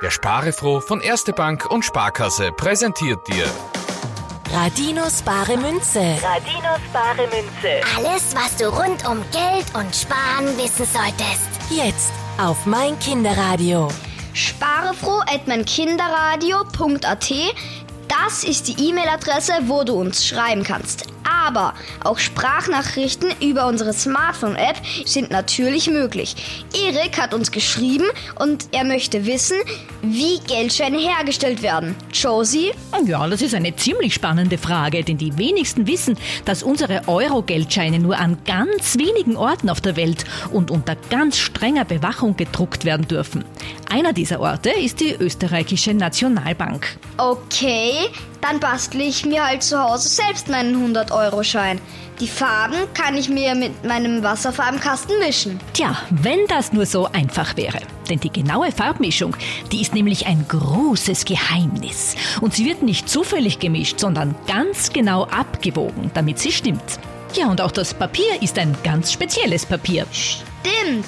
Der Sparefroh von Erste Bank und Sparkasse präsentiert dir Radinos bare Münze. Radinos bare Münze. Alles, was du rund um Geld und Sparen wissen solltest. Jetzt auf mein Kinderradio. Sparefroh.meinkinderradio.at Das ist die E-Mail-Adresse, wo du uns schreiben kannst. Aber auch Sprachnachrichten über unsere Smartphone-App sind natürlich möglich. Erik hat uns geschrieben und er möchte wissen, wie Geldscheine hergestellt werden. Josie? Ja, das ist eine ziemlich spannende Frage, denn die wenigsten wissen, dass unsere Euro-Geldscheine nur an ganz wenigen Orten auf der Welt und unter ganz strenger Bewachung gedruckt werden dürfen. Einer dieser Orte ist die österreichische Nationalbank. Okay, dann bastle ich mir halt zu Hause selbst meinen 100-Euro-Schein. Die Farben kann ich mir mit meinem Wasserfarbenkasten mischen. Tja, wenn das nur so einfach wäre. Denn die genaue Farbmischung, die ist nämlich ein großes Geheimnis. Und sie wird nicht zufällig gemischt, sondern ganz genau abgewogen, damit sie stimmt. Ja, und auch das Papier ist ein ganz spezielles Papier. Stimmt.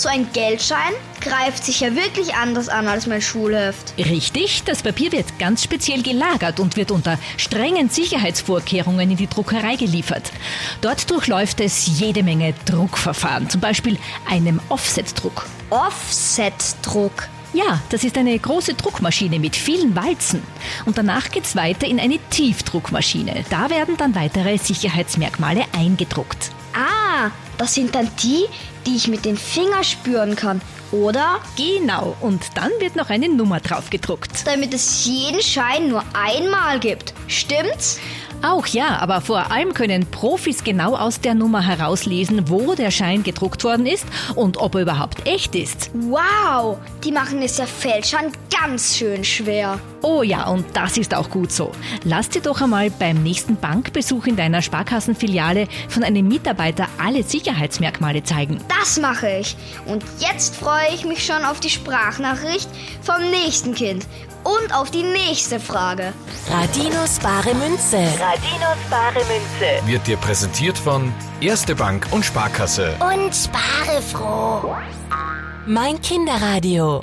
So ein Geldschein greift sich ja wirklich anders an als mein Schulheft. Richtig, das Papier wird ganz speziell gelagert und wird unter strengen Sicherheitsvorkehrungen in die Druckerei geliefert. Dort durchläuft es jede Menge Druckverfahren, zum Beispiel einem Offsetdruck. Offsetdruck. Ja, das ist eine große Druckmaschine mit vielen Walzen. Und danach geht's weiter in eine Tiefdruckmaschine. Da werden dann weitere Sicherheitsmerkmale eingedruckt. Ah, das sind dann die, die ich mit den Fingern spüren kann, oder? Genau, und dann wird noch eine Nummer drauf gedruckt. Damit es jeden Schein nur einmal gibt. Stimmt's? Auch ja, aber vor allem können Profis genau aus der Nummer herauslesen, wo der Schein gedruckt worden ist und ob er überhaupt echt ist. Wow, die machen es ja Fälschern ganz schön schwer. Oh ja, und das ist auch gut so. Lass dir doch einmal beim nächsten Bankbesuch in deiner Sparkassenfiliale von einem Mitarbeiter alle Sicherheitsmerkmale zeigen. Das mache ich. Und jetzt freue ich mich schon auf die Sprachnachricht vom nächsten Kind und auf die nächste Frage. Radinos bare Münze. Radinos bare Münze. wird dir präsentiert von Erste Bank und Sparkasse. Und spare froh. Mein Kinderradio.